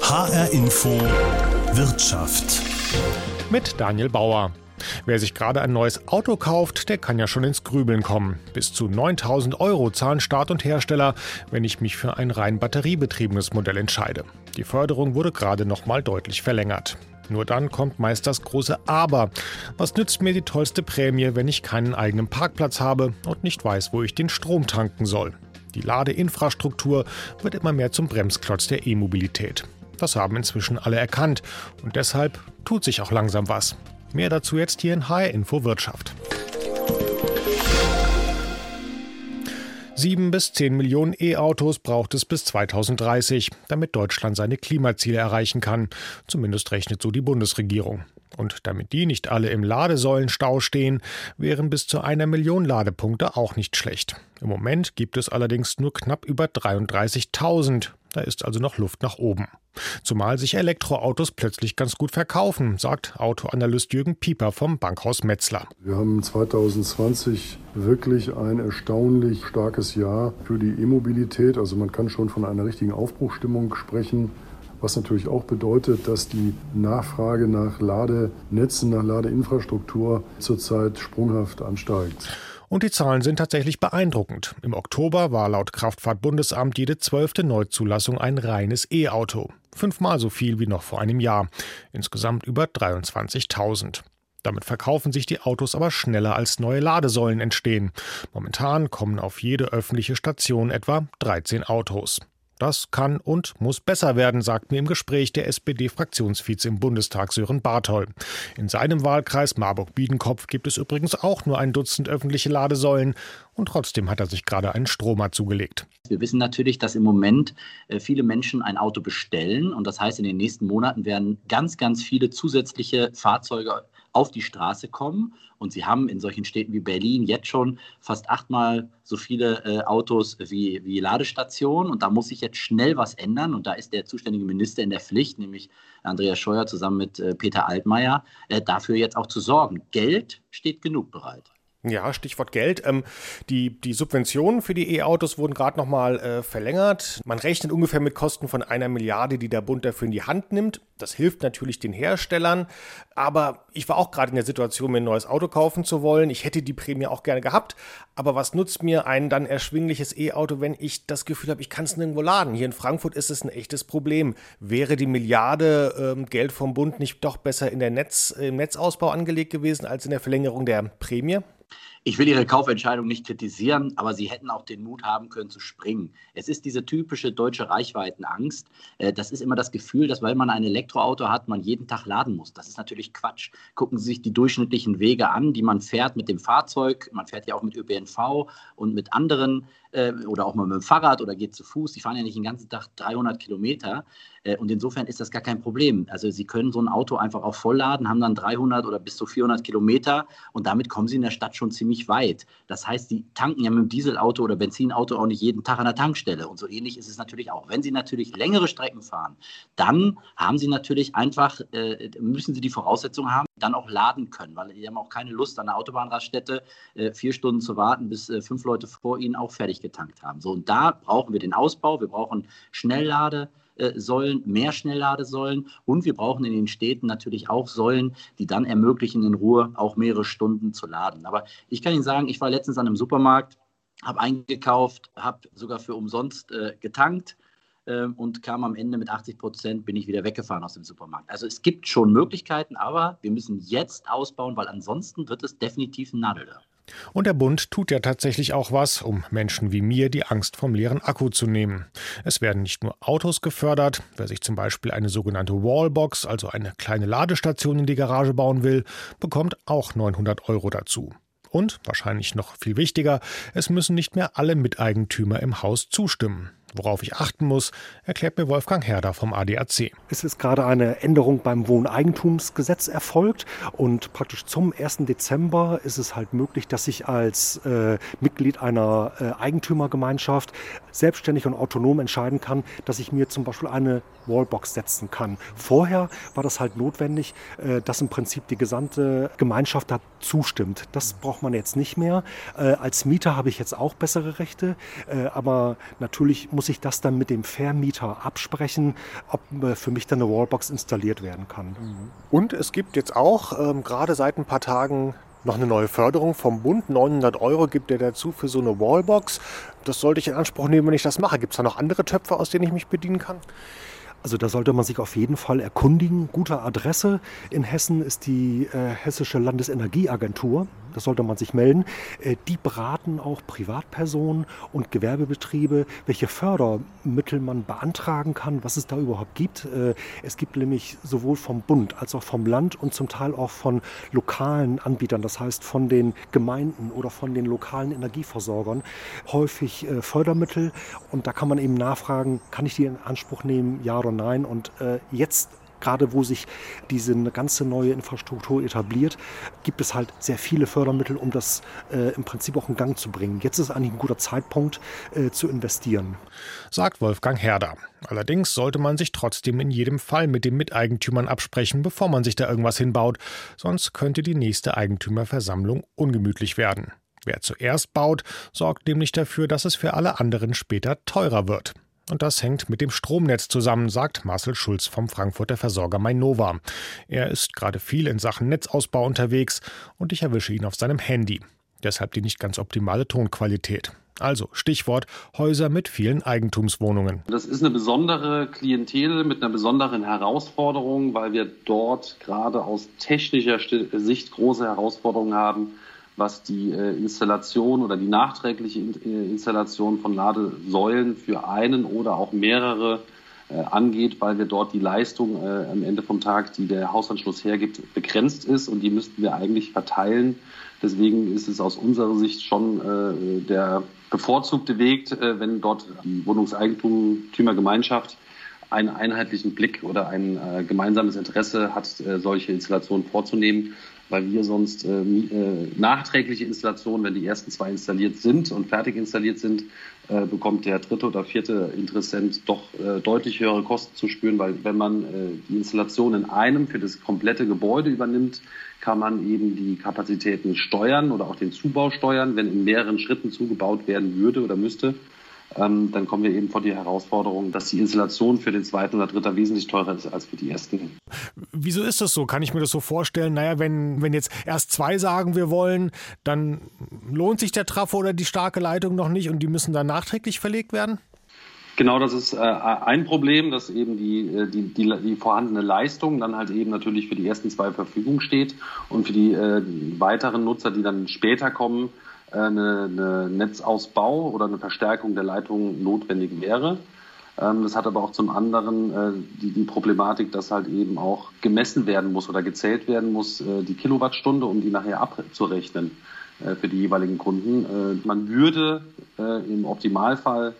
HR Info Wirtschaft. Mit Daniel Bauer. Wer sich gerade ein neues Auto kauft, der kann ja schon ins Grübeln kommen. Bis zu 9000 Euro zahlen Staat und Hersteller, wenn ich mich für ein rein batteriebetriebenes Modell entscheide. Die Förderung wurde gerade noch mal deutlich verlängert. Nur dann kommt meist das große Aber. Was nützt mir die tollste Prämie, wenn ich keinen eigenen Parkplatz habe und nicht weiß, wo ich den Strom tanken soll? Die Ladeinfrastruktur wird immer mehr zum Bremsklotz der E-Mobilität. Das haben inzwischen alle erkannt und deshalb tut sich auch langsam was. Mehr dazu jetzt hier in HR Info Wirtschaft. 7 bis 10 Millionen E-Autos braucht es bis 2030, damit Deutschland seine Klimaziele erreichen kann. Zumindest rechnet so die Bundesregierung. Und damit die nicht alle im Ladesäulenstau stehen, wären bis zu einer Million Ladepunkte auch nicht schlecht. Im Moment gibt es allerdings nur knapp über 33.000. Da ist also noch Luft nach oben. Zumal sich Elektroautos plötzlich ganz gut verkaufen, sagt Autoanalyst Jürgen Pieper vom Bankhaus Metzler. Wir haben 2020 wirklich ein erstaunlich starkes Jahr für die E-Mobilität. Also man kann schon von einer richtigen Aufbruchstimmung sprechen. Was natürlich auch bedeutet, dass die Nachfrage nach Ladenetzen, nach Ladeinfrastruktur zurzeit sprunghaft ansteigt. Und die Zahlen sind tatsächlich beeindruckend. Im Oktober war laut Kraftfahrtbundesamt jede zwölfte Neuzulassung ein reines E-Auto. Fünfmal so viel wie noch vor einem Jahr. Insgesamt über 23.000. Damit verkaufen sich die Autos aber schneller als neue Ladesäulen entstehen. Momentan kommen auf jede öffentliche Station etwa 13 Autos. Das kann und muss besser werden, sagt mir im Gespräch der SPD-Fraktionsvize im Bundestag Sören Barthol. In seinem Wahlkreis Marburg-Biedenkopf gibt es übrigens auch nur ein Dutzend öffentliche Ladesäulen und trotzdem hat er sich gerade einen Stromer zugelegt. Wir wissen natürlich, dass im Moment äh, viele Menschen ein Auto bestellen und das heißt, in den nächsten Monaten werden ganz, ganz viele zusätzliche Fahrzeuge auf die Straße kommen. Und sie haben in solchen Städten wie Berlin jetzt schon fast achtmal so viele äh, Autos wie, wie Ladestationen. Und da muss sich jetzt schnell was ändern. Und da ist der zuständige Minister in der Pflicht, nämlich Andreas Scheuer zusammen mit äh, Peter Altmaier, äh, dafür jetzt auch zu sorgen. Geld steht genug bereit. Ja, Stichwort Geld. Ähm, die, die Subventionen für die E-Autos wurden gerade nochmal äh, verlängert. Man rechnet ungefähr mit Kosten von einer Milliarde, die der Bund dafür in die Hand nimmt. Das hilft natürlich den Herstellern. Aber ich war auch gerade in der Situation, mir ein neues Auto kaufen zu wollen. Ich hätte die Prämie auch gerne gehabt. Aber was nutzt mir ein dann erschwingliches E-Auto, wenn ich das Gefühl habe, ich kann es nirgendwo laden? Hier in Frankfurt ist es ein echtes Problem. Wäre die Milliarde ähm, Geld vom Bund nicht doch besser in der Netz, im Netzausbau angelegt gewesen als in der Verlängerung der Prämie? Ich will Ihre Kaufentscheidung nicht kritisieren, aber Sie hätten auch den Mut haben können zu springen. Es ist diese typische deutsche Reichweitenangst. Äh, das ist immer das Gefühl, dass weil man ein Elektroauto hat, man jeden Tag laden muss. Das ist natürlich Quatsch. Gucken Sie sich die durchschnittlichen Wege an, die man fährt mit dem Fahrzeug. Man fährt ja auch mit ÖPNV und mit anderen äh, oder auch mal mit dem Fahrrad oder geht zu Fuß. Die fahren ja nicht den ganzen Tag 300 Kilometer. Äh, und insofern ist das gar kein Problem. Also Sie können so ein Auto einfach auch vollladen, haben dann 300 oder bis zu 400 Kilometer und damit kommen Sie in der Stadt schon ziemlich weit. Das heißt, Sie tanken ja mit dem Dieselauto oder Benzinauto auch nicht jeden Tag an der Tankstelle. Und so ähnlich ist es natürlich auch. Wenn Sie natürlich längere Strecken fahren, dann haben Sie natürlich einfach, äh, müssen Sie die Voraussetzungen haben, dann auch laden können, weil die haben auch keine Lust, an der Autobahnraststätte äh, vier Stunden zu warten, bis fünf Leute vor ihnen auch fertig getankt haben. So, und da brauchen wir den Ausbau, wir brauchen Schnellladesäulen, mehr Schnellladesäulen und wir brauchen in den Städten natürlich auch Säulen, die dann ermöglichen, in Ruhe auch mehrere Stunden zu laden. Aber ich kann Ihnen sagen, ich war letztens an einem Supermarkt, habe eingekauft, habe sogar für umsonst äh, getankt ähm, und kam am Ende mit 80 Prozent, bin ich wieder weggefahren aus dem Supermarkt. Also es gibt schon Möglichkeiten, aber wir müssen jetzt ausbauen, weil ansonsten wird es definitiv ein Nadelöhr. Und der Bund tut ja tatsächlich auch was, um Menschen wie mir die Angst vom leeren Akku zu nehmen. Es werden nicht nur Autos gefördert, wer sich zum Beispiel eine sogenannte Wallbox, also eine kleine Ladestation in die Garage bauen will, bekommt auch 900 Euro dazu. Und, wahrscheinlich noch viel wichtiger, es müssen nicht mehr alle Miteigentümer im Haus zustimmen. Worauf ich achten muss, erklärt mir Wolfgang Herder vom ADAC. Es ist gerade eine Änderung beim Wohneigentumsgesetz erfolgt und praktisch zum 1. Dezember ist es halt möglich, dass ich als äh, Mitglied einer äh, Eigentümergemeinschaft selbstständig und autonom entscheiden kann, dass ich mir zum Beispiel eine Wallbox setzen kann. Vorher war das halt notwendig, äh, dass im Prinzip die gesamte Gemeinschaft da zustimmt. Das braucht man jetzt nicht mehr. Äh, als Mieter habe ich jetzt auch bessere Rechte, äh, aber natürlich muss ich das dann mit dem Vermieter absprechen, ob äh, für mich dann eine Wallbox installiert werden kann. Und es gibt jetzt auch ähm, gerade seit ein paar Tagen noch eine neue Förderung vom Bund. 900 Euro gibt er dazu für so eine Wallbox. Das sollte ich in Anspruch nehmen, wenn ich das mache. Gibt es da noch andere Töpfe, aus denen ich mich bedienen kann? Also da sollte man sich auf jeden Fall erkundigen. Gute Adresse in Hessen ist die äh, Hessische Landesenergieagentur. Da sollte man sich melden. Äh, die beraten auch Privatpersonen und Gewerbebetriebe, welche Fördermittel man beantragen kann, was es da überhaupt gibt. Äh, es gibt nämlich sowohl vom Bund als auch vom Land und zum Teil auch von lokalen Anbietern, das heißt von den Gemeinden oder von den lokalen Energieversorgern, häufig äh, Fördermittel. Und da kann man eben nachfragen, kann ich die in Anspruch nehmen, ja oder nein. Und jetzt gerade wo sich diese ganze neue Infrastruktur etabliert, gibt es halt sehr viele Fördermittel, um das äh, im Prinzip auch in Gang zu bringen. Jetzt ist eigentlich ein guter Zeitpunkt äh, zu investieren. Sagt Wolfgang Herder. Allerdings sollte man sich trotzdem in jedem Fall mit den Miteigentümern absprechen, bevor man sich da irgendwas hinbaut, sonst könnte die nächste Eigentümerversammlung ungemütlich werden. Wer zuerst baut, sorgt nämlich dafür, dass es für alle anderen später teurer wird. Und das hängt mit dem Stromnetz zusammen, sagt Marcel Schulz vom Frankfurter Versorger Mainova. Er ist gerade viel in Sachen Netzausbau unterwegs und ich erwische ihn auf seinem Handy. Deshalb die nicht ganz optimale Tonqualität. Also Stichwort Häuser mit vielen Eigentumswohnungen. Das ist eine besondere Klientel mit einer besonderen Herausforderung, weil wir dort gerade aus technischer Sicht große Herausforderungen haben was die äh, Installation oder die nachträgliche äh, Installation von Ladesäulen für einen oder auch mehrere äh, angeht, weil wir dort die Leistung am Ende vom Tag, die der Hausanschluss hergibt, begrenzt ist und die müssten wir eigentlich verteilen. Deswegen ist es aus unserer Sicht schon der bevorzugte Weg, wenn dort die Wohnungseigentümergemeinschaft einen einheitlichen Blick oder ein gemeinsames Interesse hat, solche Installationen vorzunehmen weil wir sonst äh, äh, nachträgliche Installationen, wenn die ersten zwei installiert sind und fertig installiert sind, äh, bekommt der dritte oder vierte Interessent doch äh, deutlich höhere Kosten zu spüren, weil wenn man äh, die Installation in einem für das komplette Gebäude übernimmt, kann man eben die Kapazitäten steuern oder auch den Zubau steuern, wenn in mehreren Schritten zugebaut werden würde oder müsste ähm, dann kommen wir eben vor die Herausforderung, dass die Installation für den zweiten oder dritten wesentlich teurer ist als für die ersten. Wieso ist das so? Kann ich mir das so vorstellen? Naja, wenn, wenn jetzt erst zwei sagen, wir wollen, dann lohnt sich der Trafo oder die starke Leitung noch nicht und die müssen dann nachträglich verlegt werden? Genau, das ist äh, ein Problem, dass eben die, äh, die, die, die, vorhandene Leistung dann halt eben natürlich für die ersten zwei Verfügung steht und für die äh, weiteren Nutzer, die dann später kommen, eine, eine Netzausbau oder eine Verstärkung der Leitung notwendig wäre. Ähm, das hat aber auch zum anderen äh, die, die Problematik, dass halt eben auch gemessen werden muss oder gezählt werden muss, äh, die Kilowattstunde, um die nachher abzurechnen für die jeweiligen Kunden. Man würde im Optimalfall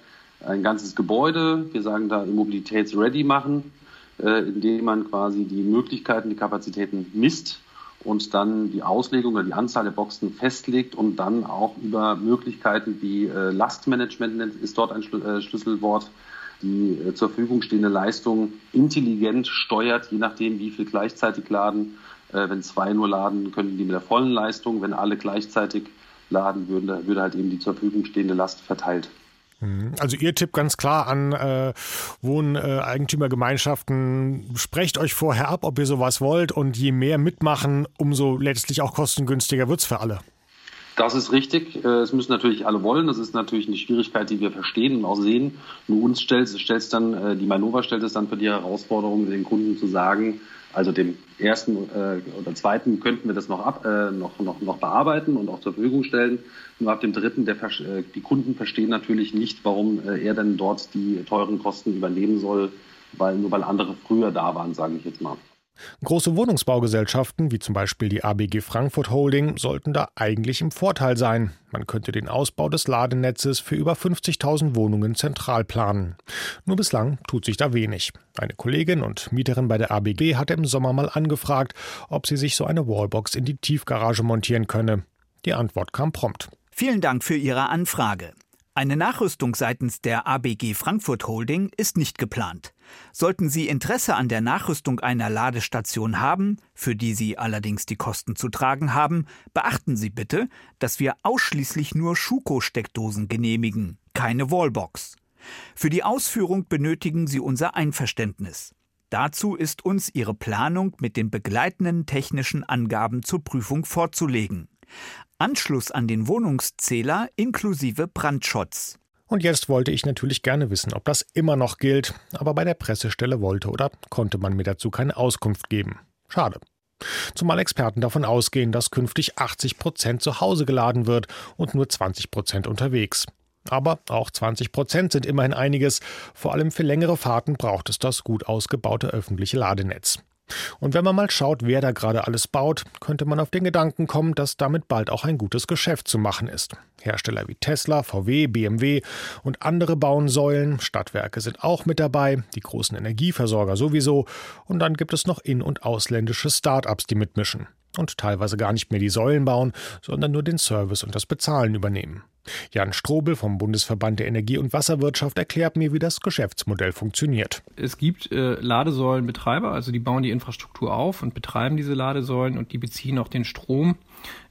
ein ganzes Gebäude, wir sagen da immobilitätsready machen, indem man quasi die Möglichkeiten, die Kapazitäten misst und dann die Auslegung oder die Anzahl der Boxen festlegt und dann auch über Möglichkeiten wie äh, Lastmanagement ist dort ein äh, Schlüsselwort, die äh, zur Verfügung stehende Leistung intelligent steuert, je nachdem, wie viel gleichzeitig laden. wenn zwei nur laden, können die mit der vollen Leistung. Wenn alle gleichzeitig laden würden, würde halt eben die zur Verfügung stehende Last verteilt. Mhm. Also Ihr Tipp ganz klar an äh, Wohneigentümergemeinschaften, sprecht euch vorher ab, ob ihr sowas wollt und je mehr mitmachen, umso letztlich auch kostengünstiger wird es für alle. Das ist richtig. Äh, es müssen natürlich alle wollen. Das ist natürlich eine Schwierigkeit, die wir verstehen und auch sehen. Nur uns stellt es dann, äh, die Manova stellt es dann für die Herausforderung, den Kunden zu sagen, also dem ersten äh, oder zweiten könnten wir das noch, ab, noch, noch, noch bearbeiten und auch zur Verfügung stellen. Nur ab dem dritten, der, die Kunden verstehen natürlich nicht, warum er denn dort die teuren Kosten übernehmen soll, weil nur weil andere früher da waren, sage ich jetzt mal. Große Wohnungsbaugesellschaften, wie zum Beispiel die ABG Frankfurt Holding, sollten da eigentlich im Vorteil sein. Man könnte den Ausbau des Ladenetzes für über 50.000 Wohnungen zentral planen. Nur bislang tut sich da wenig. Eine Kollegin und Mieterin bei der ABG hatte im Sommer mal angefragt, ob sie sich so eine Wallbox in die Tiefgarage montieren könne. Die Antwort kam prompt. Vielen Dank für Ihre Anfrage. Eine Nachrüstung seitens der ABG Frankfurt Holding ist nicht geplant. Sollten Sie Interesse an der Nachrüstung einer Ladestation haben, für die Sie allerdings die Kosten zu tragen haben, beachten Sie bitte, dass wir ausschließlich nur Schuko-Steckdosen genehmigen, keine Wallbox. Für die Ausführung benötigen sie unser Einverständnis. Dazu ist uns ihre Planung mit den begleitenden technischen Angaben zur Prüfung vorzulegen. Anschluss an den Wohnungszähler inklusive Brandschutz. Und jetzt wollte ich natürlich gerne wissen, ob das immer noch gilt, aber bei der Pressestelle wollte oder konnte man mir dazu keine Auskunft geben. Schade. Zumal Experten davon ausgehen, dass künftig 80 Prozent zu Hause geladen wird und nur 20 Prozent unterwegs. Aber auch 20 Prozent sind immerhin einiges. Vor allem für längere Fahrten braucht es das gut ausgebaute öffentliche Ladenetz. Und wenn man mal schaut, wer da gerade alles baut, könnte man auf den Gedanken kommen, dass damit bald auch ein gutes Geschäft zu machen ist. Hersteller wie Tesla, VW, BMW und andere bauen Säulen, Stadtwerke sind auch mit dabei, die großen Energieversorger sowieso, und dann gibt es noch in- und ausländische Start-ups, die mitmischen und teilweise gar nicht mehr die Säulen bauen, sondern nur den Service und das Bezahlen übernehmen. Jan Strobel vom Bundesverband der Energie- und Wasserwirtschaft erklärt mir, wie das Geschäftsmodell funktioniert. Es gibt äh, Ladesäulenbetreiber, also die bauen die Infrastruktur auf und betreiben diese Ladesäulen und die beziehen auch den Strom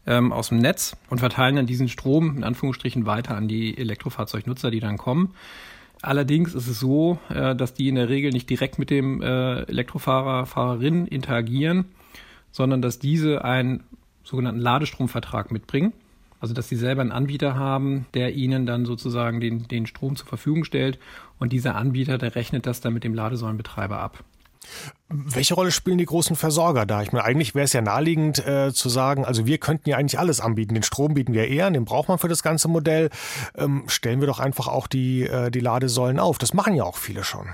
ähm, aus dem Netz und verteilen dann diesen Strom in Anführungsstrichen weiter an die Elektrofahrzeugnutzer, die dann kommen. Allerdings ist es so, äh, dass die in der Regel nicht direkt mit dem äh, Elektrofahrer, Fahrerin interagieren, sondern dass diese einen sogenannten Ladestromvertrag mitbringen. Also dass sie selber einen Anbieter haben, der ihnen dann sozusagen den, den Strom zur Verfügung stellt und dieser Anbieter, der rechnet das dann mit dem Ladesäulenbetreiber ab. Welche Rolle spielen die großen Versorger da? Ich meine, eigentlich wäre es ja naheliegend äh, zu sagen, also wir könnten ja eigentlich alles anbieten. Den Strom bieten wir eher, den braucht man für das ganze Modell. Ähm, stellen wir doch einfach auch die, äh, die Ladesäulen auf. Das machen ja auch viele schon.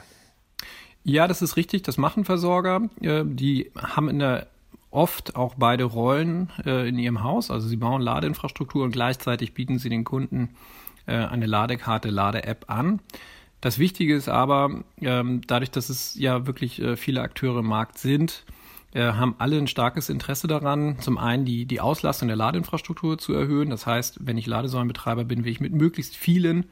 Ja, das ist richtig. Das machen Versorger. Äh, die haben in der oft auch beide Rollen äh, in ihrem Haus. Also sie bauen Ladeinfrastruktur und gleichzeitig bieten sie den Kunden äh, eine Ladekarte, Lade-App an. Das Wichtige ist aber, ähm, dadurch, dass es ja wirklich äh, viele Akteure im Markt sind, äh, haben alle ein starkes Interesse daran, zum einen die, die Auslastung der Ladeinfrastruktur zu erhöhen. Das heißt, wenn ich Ladesäulenbetreiber bin, will ich mit möglichst vielen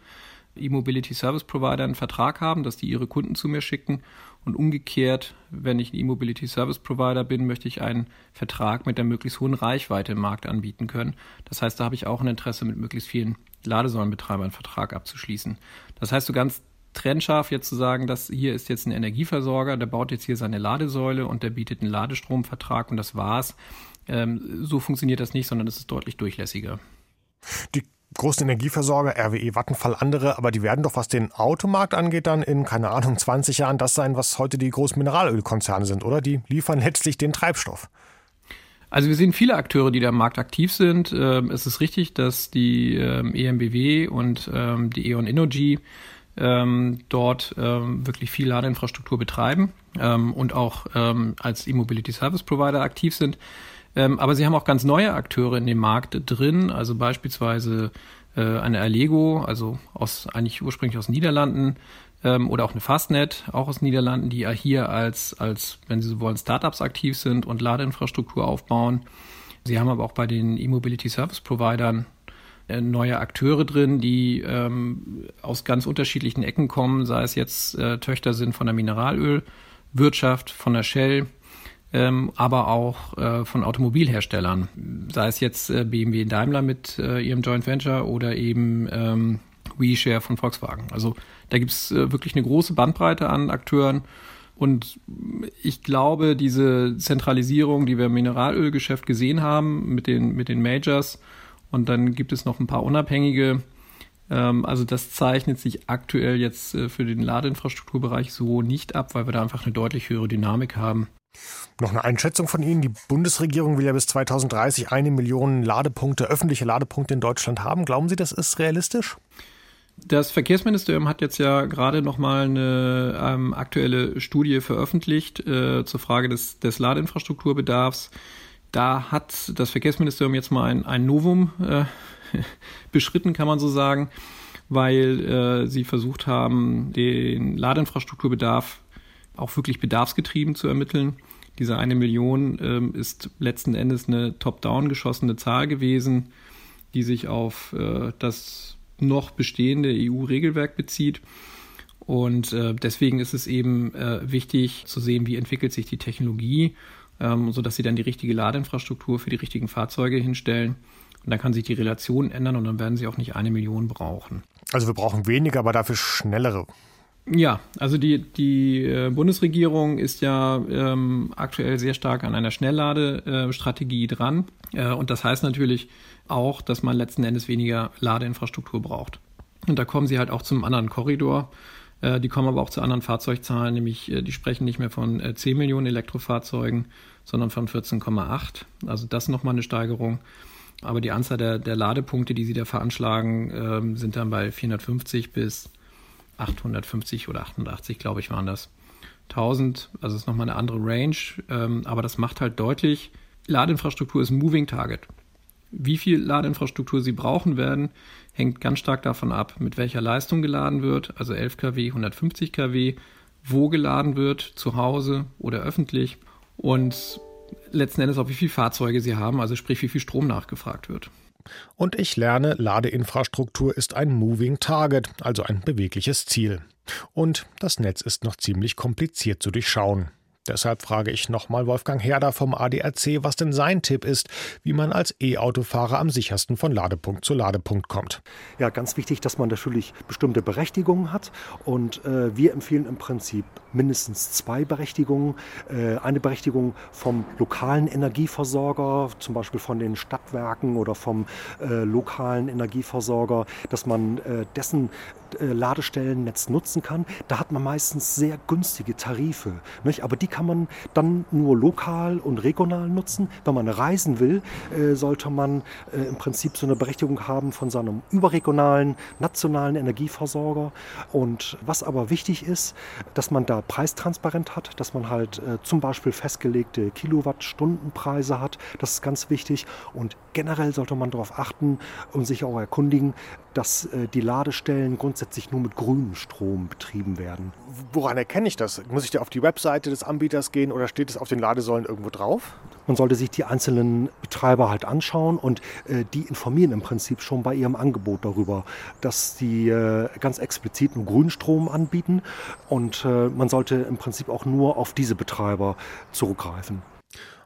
E-Mobility Service Provider einen Vertrag haben, dass die ihre Kunden zu mir schicken. Und umgekehrt, wenn ich ein E-Mobility Service Provider bin, möchte ich einen Vertrag mit der möglichst hohen Reichweite im Markt anbieten können. Das heißt, da habe ich auch ein Interesse, mit möglichst vielen Ladesäulenbetreibern einen Vertrag abzuschließen. Das heißt, so ganz trennscharf jetzt zu sagen, dass hier ist jetzt ein Energieversorger, der baut jetzt hier seine Ladesäule und der bietet einen Ladestromvertrag und das war's. Ähm, so funktioniert das nicht, sondern es ist deutlich durchlässiger. Die großen Energieversorger, RWE, Vattenfall, andere, aber die werden doch, was den Automarkt angeht, dann in, keine Ahnung, 20 Jahren das sein, was heute die großen Mineralölkonzerne sind, oder? Die liefern letztlich den Treibstoff. Also wir sehen viele Akteure, die da am Markt aktiv sind. Ähm, es ist richtig, dass die ähm, EMBW und ähm, die E.ON Energy dort wirklich viel Ladeinfrastruktur betreiben und auch als E-Mobility Service Provider aktiv sind. Ähm, aber sie haben auch ganz neue Akteure in dem Markt drin, also beispielsweise äh, eine Allego, also aus eigentlich ursprünglich aus Niederlanden, ähm, oder auch eine Fastnet, auch aus Niederlanden, die ja hier als, als, wenn Sie so wollen, Startups aktiv sind und Ladeinfrastruktur aufbauen. Sie haben aber auch bei den E-Mobility Service Providern äh, neue Akteure drin, die ähm, aus ganz unterschiedlichen Ecken kommen, sei es jetzt äh, Töchter sind von der Mineralölwirtschaft, von der Shell, ähm, aber auch äh, von Automobilherstellern, sei es jetzt äh, BMW Daimler mit äh, ihrem Joint Venture oder eben ähm, WeShare von Volkswagen. Also da gibt es äh, wirklich eine große Bandbreite an Akteuren. Und ich glaube, diese Zentralisierung, die wir im Mineralölgeschäft gesehen haben mit den, mit den Majors, und dann gibt es noch ein paar unabhängige, ähm, also das zeichnet sich aktuell jetzt äh, für den Ladeinfrastrukturbereich so nicht ab, weil wir da einfach eine deutlich höhere Dynamik haben. Noch eine Einschätzung von Ihnen. Die Bundesregierung will ja bis 2030 eine Million Ladepunkte, öffentliche Ladepunkte in Deutschland haben. Glauben Sie, das ist realistisch? Das Verkehrsministerium hat jetzt ja gerade nochmal eine ähm, aktuelle Studie veröffentlicht äh, zur Frage des, des Ladeinfrastrukturbedarfs. Da hat das Verkehrsministerium jetzt mal ein, ein Novum äh, beschritten, kann man so sagen, weil äh, sie versucht haben, den Ladeinfrastrukturbedarf auch wirklich bedarfsgetrieben zu ermitteln. Diese eine Million ähm, ist letzten Endes eine top-down geschossene Zahl gewesen, die sich auf äh, das noch bestehende EU-Regelwerk bezieht. Und äh, deswegen ist es eben äh, wichtig zu sehen, wie entwickelt sich die Technologie, ähm, sodass sie dann die richtige Ladeinfrastruktur für die richtigen Fahrzeuge hinstellen. Und dann kann sich die Relation ändern und dann werden sie auch nicht eine Million brauchen. Also wir brauchen weniger, aber dafür schnellere. Ja, also die, die äh, Bundesregierung ist ja ähm, aktuell sehr stark an einer Schnellladestrategie dran. Äh, und das heißt natürlich auch, dass man letzten Endes weniger Ladeinfrastruktur braucht. Und da kommen sie halt auch zum anderen Korridor. Äh, die kommen aber auch zu anderen Fahrzeugzahlen, nämlich äh, die sprechen nicht mehr von äh, 10 Millionen Elektrofahrzeugen, sondern von 14,8. Also das nochmal eine Steigerung. Aber die Anzahl der, der Ladepunkte, die sie da veranschlagen, ähm, sind dann bei 450 bis 850 oder 88, glaube ich, waren das. 1000, also ist nochmal eine andere Range, ähm, aber das macht halt deutlich, Ladeinfrastruktur ist ein Moving Target. Wie viel Ladeinfrastruktur Sie brauchen werden, hängt ganz stark davon ab, mit welcher Leistung geladen wird, also 11 kW, 150 kW, wo geladen wird, zu Hause oder öffentlich und letzten Endes auch, wie viele Fahrzeuge Sie haben, also sprich, wie viel Strom nachgefragt wird. Und ich lerne, Ladeinfrastruktur ist ein Moving Target, also ein bewegliches Ziel. Und das Netz ist noch ziemlich kompliziert zu durchschauen. Deshalb frage ich nochmal Wolfgang Herder vom ADAC, was denn sein Tipp ist, wie man als E-Autofahrer am sichersten von Ladepunkt zu Ladepunkt kommt. Ja, ganz wichtig, dass man natürlich bestimmte Berechtigungen hat. Und äh, wir empfehlen im Prinzip mindestens zwei Berechtigungen. Äh, eine Berechtigung vom lokalen Energieversorger, zum Beispiel von den Stadtwerken oder vom äh, lokalen Energieversorger, dass man äh, dessen Ladestellennetz nutzen kann. Da hat man meistens sehr günstige Tarife. Nicht? Aber die kann man dann nur lokal und regional nutzen. Wenn man reisen will, äh, sollte man äh, im Prinzip so eine Berechtigung haben von seinem überregionalen, nationalen Energieversorger. Und was aber wichtig ist, dass man da Preistransparent hat, dass man halt äh, zum Beispiel festgelegte Kilowattstundenpreise hat. Das ist ganz wichtig. Und generell sollte man darauf achten und sich auch erkundigen, dass äh, die Ladestellen grundsätzlich nur mit grünem Strom betrieben werden. Woran erkenne ich das? Muss ich da auf die Webseite des Anbieters gehen oder steht es auf den Ladesäulen irgendwo drauf? Man sollte sich die einzelnen Betreiber halt anschauen und äh, die informieren im Prinzip schon bei ihrem Angebot darüber, dass sie äh, ganz explizit nur Grünstrom anbieten und äh, man sollte im Prinzip auch nur auf diese Betreiber zurückgreifen.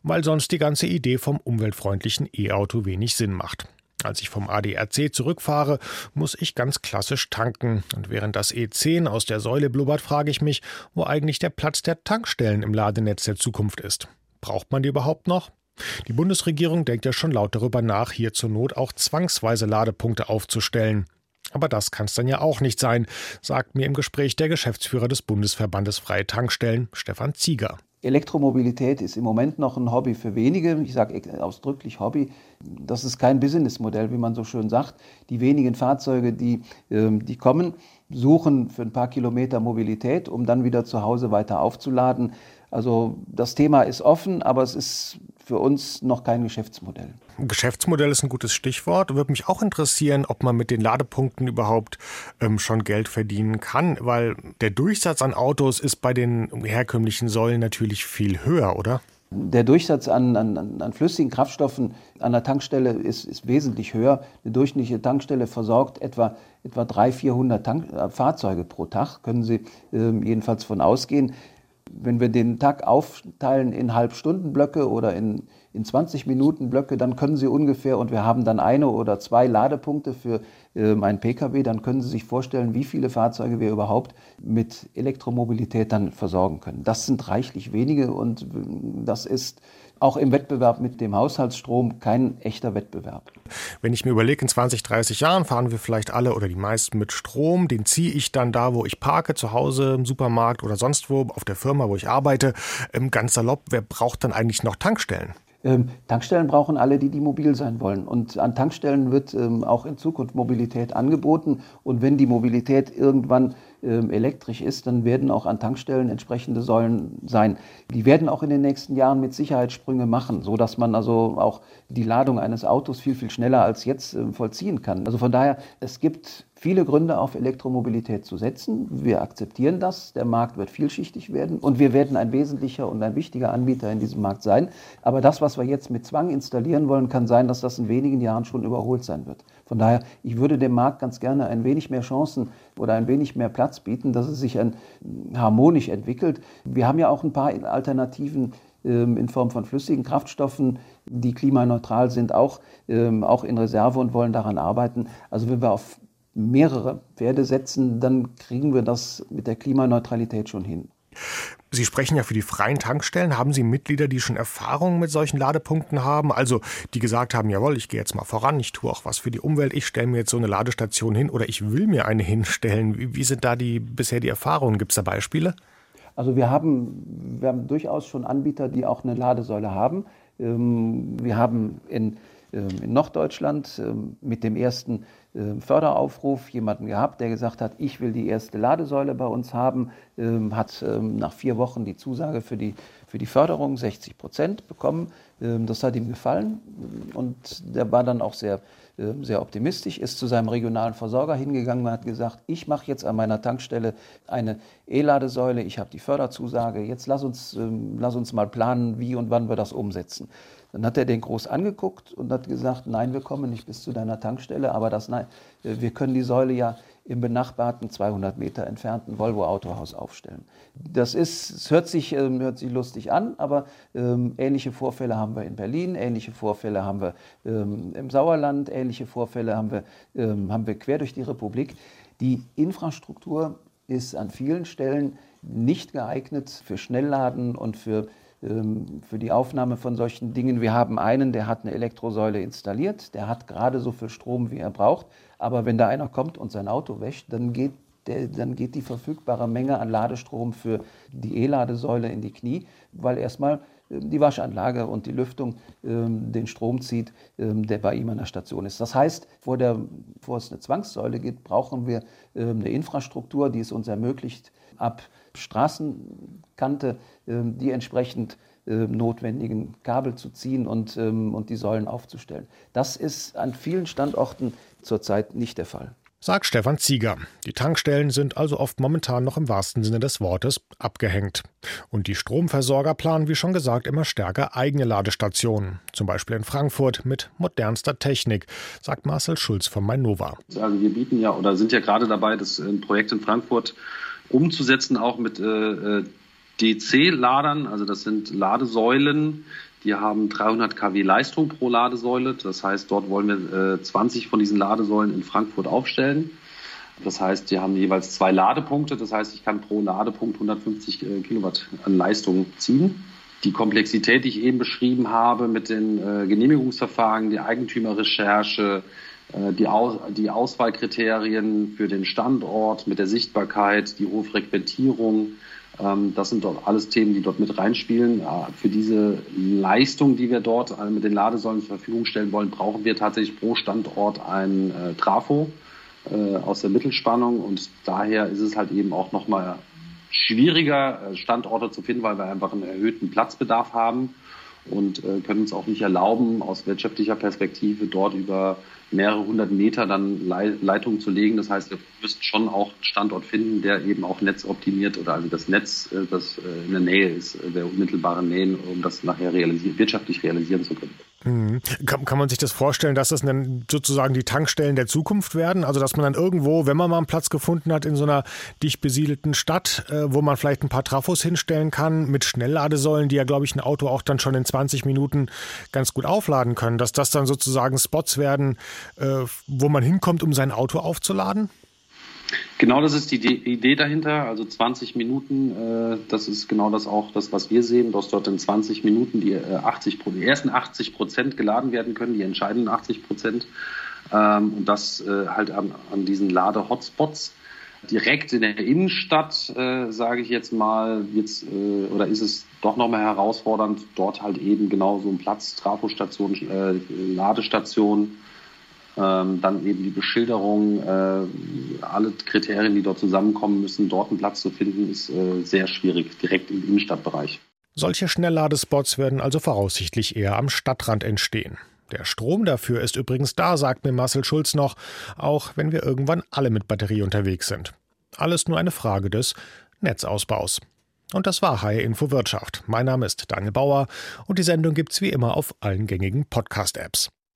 Weil sonst die ganze Idee vom umweltfreundlichen E-Auto wenig Sinn macht. Als ich vom ADRC zurückfahre, muss ich ganz klassisch tanken. Und während das E10 aus der Säule blubbert, frage ich mich, wo eigentlich der Platz der Tankstellen im Ladenetz der Zukunft ist. Braucht man die überhaupt noch? Die Bundesregierung denkt ja schon laut darüber nach, hier zur Not auch zwangsweise Ladepunkte aufzustellen. Aber das kann es dann ja auch nicht sein, sagt mir im Gespräch der Geschäftsführer des Bundesverbandes Freie Tankstellen, Stefan Zieger. Elektromobilität ist im Moment noch ein Hobby für wenige. Ich sage ausdrücklich Hobby. Das ist kein Businessmodell, wie man so schön sagt. Die wenigen Fahrzeuge, die, ähm, die kommen, suchen für ein paar Kilometer Mobilität, um dann wieder zu Hause weiter aufzuladen. Also das Thema ist offen, aber es ist für uns noch kein Geschäftsmodell. Geschäftsmodell ist ein gutes Stichwort. Würde mich auch interessieren, ob man mit den Ladepunkten überhaupt ähm, schon Geld verdienen kann, weil der Durchsatz an Autos ist bei den herkömmlichen Säulen natürlich viel höher, oder? Der Durchsatz an, an, an flüssigen Kraftstoffen an der Tankstelle ist, ist, wesentlich höher. Eine durchschnittliche Tankstelle versorgt etwa, etwa 300, 400 Tank, äh, Fahrzeuge pro Tag, können Sie äh, jedenfalls von ausgehen wenn wir den Tag aufteilen in Halbstundenblöcke oder in, in 20 Minuten Blöcke, dann können Sie ungefähr, und wir haben dann eine oder zwei Ladepunkte für äh, einen Pkw, dann können Sie sich vorstellen, wie viele Fahrzeuge wir überhaupt mit Elektromobilität dann versorgen können. Das sind reichlich wenige und äh, das ist auch im Wettbewerb mit dem Haushaltsstrom kein echter Wettbewerb. Wenn ich mir überlege, in 20, 30 Jahren fahren wir vielleicht alle oder die meisten mit Strom, den ziehe ich dann da, wo ich parke, zu Hause, im Supermarkt oder sonst wo, auf der Firma, wo ich arbeite. Ähm, ganz salopp, wer braucht dann eigentlich noch Tankstellen? Ähm, Tankstellen brauchen alle, die, die mobil sein wollen. Und an Tankstellen wird ähm, auch in Zukunft Mobilität angeboten. Und wenn die Mobilität irgendwann elektrisch ist, dann werden auch an Tankstellen entsprechende Säulen sein. Die werden auch in den nächsten Jahren mit Sicherheit Sprünge machen, so dass man also auch die Ladung eines Autos viel, viel schneller als jetzt äh, vollziehen kann. Also von daher, es gibt viele Gründe auf Elektromobilität zu setzen. Wir akzeptieren das. Der Markt wird vielschichtig werden und wir werden ein wesentlicher und ein wichtiger Anbieter in diesem Markt sein. Aber das, was wir jetzt mit Zwang installieren wollen, kann sein, dass das in wenigen Jahren schon überholt sein wird. Von daher, ich würde dem Markt ganz gerne ein wenig mehr Chancen oder ein wenig mehr Platz bieten, dass es sich ein, harmonisch entwickelt. Wir haben ja auch ein paar Alternativen ähm, in Form von flüssigen Kraftstoffen, die klimaneutral sind, auch, ähm, auch in Reserve und wollen daran arbeiten. Also wenn wir auf mehrere Pferde setzen, dann kriegen wir das mit der Klimaneutralität schon hin. Sie sprechen ja für die freien Tankstellen. Haben Sie Mitglieder, die schon Erfahrungen mit solchen Ladepunkten haben? Also die gesagt haben, jawohl, ich gehe jetzt mal voran, ich tue auch was für die Umwelt, ich stelle mir jetzt so eine Ladestation hin oder ich will mir eine hinstellen. Wie, wie sind da die bisher die Erfahrungen? Gibt es da Beispiele? Also wir haben, wir haben durchaus schon Anbieter, die auch eine Ladesäule haben. Ähm, wir haben in, ähm, in Norddeutschland ähm, mit dem ersten Förderaufruf jemanden gehabt, der gesagt hat, ich will die erste Ladesäule bei uns haben, hat nach vier Wochen die Zusage für die, für die Förderung 60 Prozent bekommen. Das hat ihm gefallen und der war dann auch sehr, sehr optimistisch, ist zu seinem regionalen Versorger hingegangen und hat gesagt, ich mache jetzt an meiner Tankstelle eine E-Ladesäule, ich habe die Förderzusage, jetzt lass uns, lass uns mal planen, wie und wann wir das umsetzen. Dann hat er den groß angeguckt und hat gesagt, nein, wir kommen nicht bis zu deiner Tankstelle, aber das, nein, wir können die Säule ja im benachbarten 200 Meter entfernten Volvo Autohaus aufstellen. Das ist, es hört sich, ähm, hört sich lustig an, aber ähm, ähnliche Vorfälle haben wir in Berlin, ähnliche Vorfälle haben wir ähm, im Sauerland, ähnliche Vorfälle haben wir, haben wir quer durch die Republik. Die Infrastruktur ist an vielen Stellen nicht geeignet für Schnellladen und für für die Aufnahme von solchen Dingen. Wir haben einen, der hat eine Elektrosäule installiert, der hat gerade so viel Strom, wie er braucht. Aber wenn da einer kommt und sein Auto wäscht, dann geht, der, dann geht die verfügbare Menge an Ladestrom für die E-Ladesäule in die Knie, weil erstmal ähm, die Waschanlage und die Lüftung ähm, den Strom zieht, ähm, der bei ihm an der Station ist. Das heißt, vor, der, bevor es eine Zwangssäule gibt, brauchen wir ähm, eine Infrastruktur, die es uns ermöglicht, ab Straßenkante ähm, die entsprechend ähm, notwendigen Kabel zu ziehen und, und die Säulen aufzustellen. Das ist an vielen Standorten zurzeit nicht der Fall. Sagt Stefan Zieger. Die Tankstellen sind also oft momentan noch im wahrsten Sinne des Wortes abgehängt. Und die Stromversorger planen, wie schon gesagt, immer stärker eigene Ladestationen. Zum Beispiel in Frankfurt mit modernster Technik, sagt Marcel Schulz von Mainova. Also wir bieten ja oder sind ja gerade dabei, das äh, Projekt in Frankfurt umzusetzen, auch mit äh, äh DC-Ladern. Also das sind Ladesäulen, die haben 300 kW Leistung pro Ladesäule. Das heißt, dort wollen wir äh, 20 von diesen Ladesäulen in Frankfurt aufstellen. Das heißt, die haben jeweils zwei Ladepunkte. Das heißt, ich kann pro Ladepunkt 150 äh, Kilowatt an Leistung ziehen. Die Komplexität, die ich eben beschrieben habe mit den äh, Genehmigungsverfahren, die Eigentümerrecherche, äh, die, Aus die Auswahlkriterien für den Standort mit der Sichtbarkeit, die hohe Frequentierung, das sind doch alles Themen, die dort mit reinspielen. Für diese Leistung, die wir dort äh, mit den Ladesäulen zur Verfügung stellen wollen, brauchen wir tatsächlich pro Standort ein äh, Trafo äh, aus der Mittelspannung. Und daher ist es halt eben auch nochmal schwieriger, Standorte zu finden, weil wir einfach einen erhöhten Platzbedarf haben und können uns auch nicht erlauben, aus wirtschaftlicher Perspektive dort über mehrere hundert Meter dann Leitungen zu legen. Das heißt, wir müssten schon auch einen Standort finden, der eben auch netzoptimiert oder also das Netz, äh, das äh, in der Nähe ist, äh, der unmittelbaren Nähe, um das nachher realisieren, wirtschaftlich realisieren zu können. Mhm. Kann, kann, man sich das vorstellen, dass das dann sozusagen die Tankstellen der Zukunft werden? Also dass man dann irgendwo, wenn man mal einen Platz gefunden hat in so einer dicht besiedelten Stadt, äh, wo man vielleicht ein paar Trafos hinstellen kann mit Schnellladesäulen, die ja, glaube ich, ein Auto auch dann schon in 20 Minuten ganz gut aufladen können, dass das dann sozusagen Spots werden, äh, wo man hinkommt, um sein Auto aufzuladen? Genau, das ist die Idee dahinter. Also 20 Minuten, äh, das ist genau das auch, das, was wir sehen, dass dort in 20 Minuten die, 80, äh, die ersten 80 Prozent geladen werden können, die entscheidenden 80 Prozent. Ähm, und das äh, halt an, an diesen Lade-Hotspots. Direkt in der Innenstadt, äh, sage ich jetzt mal, jetzt, äh, oder ist es doch nochmal herausfordernd, dort halt eben genau so ein Platz, Trafostation, äh, Ladestation, ähm, dann eben die Beschilderung, äh, alle Kriterien, die dort zusammenkommen müssen, dort einen Platz zu finden, ist äh, sehr schwierig, direkt im Innenstadtbereich. Solche Schnellladespots werden also voraussichtlich eher am Stadtrand entstehen. Der Strom dafür ist übrigens da, sagt mir Marcel Schulz noch, auch wenn wir irgendwann alle mit Batterie unterwegs sind. Alles nur eine Frage des Netzausbaus. Und das war HR Info Wirtschaft. Mein Name ist Daniel Bauer und die Sendung gibt's wie immer auf allen gängigen Podcast-Apps.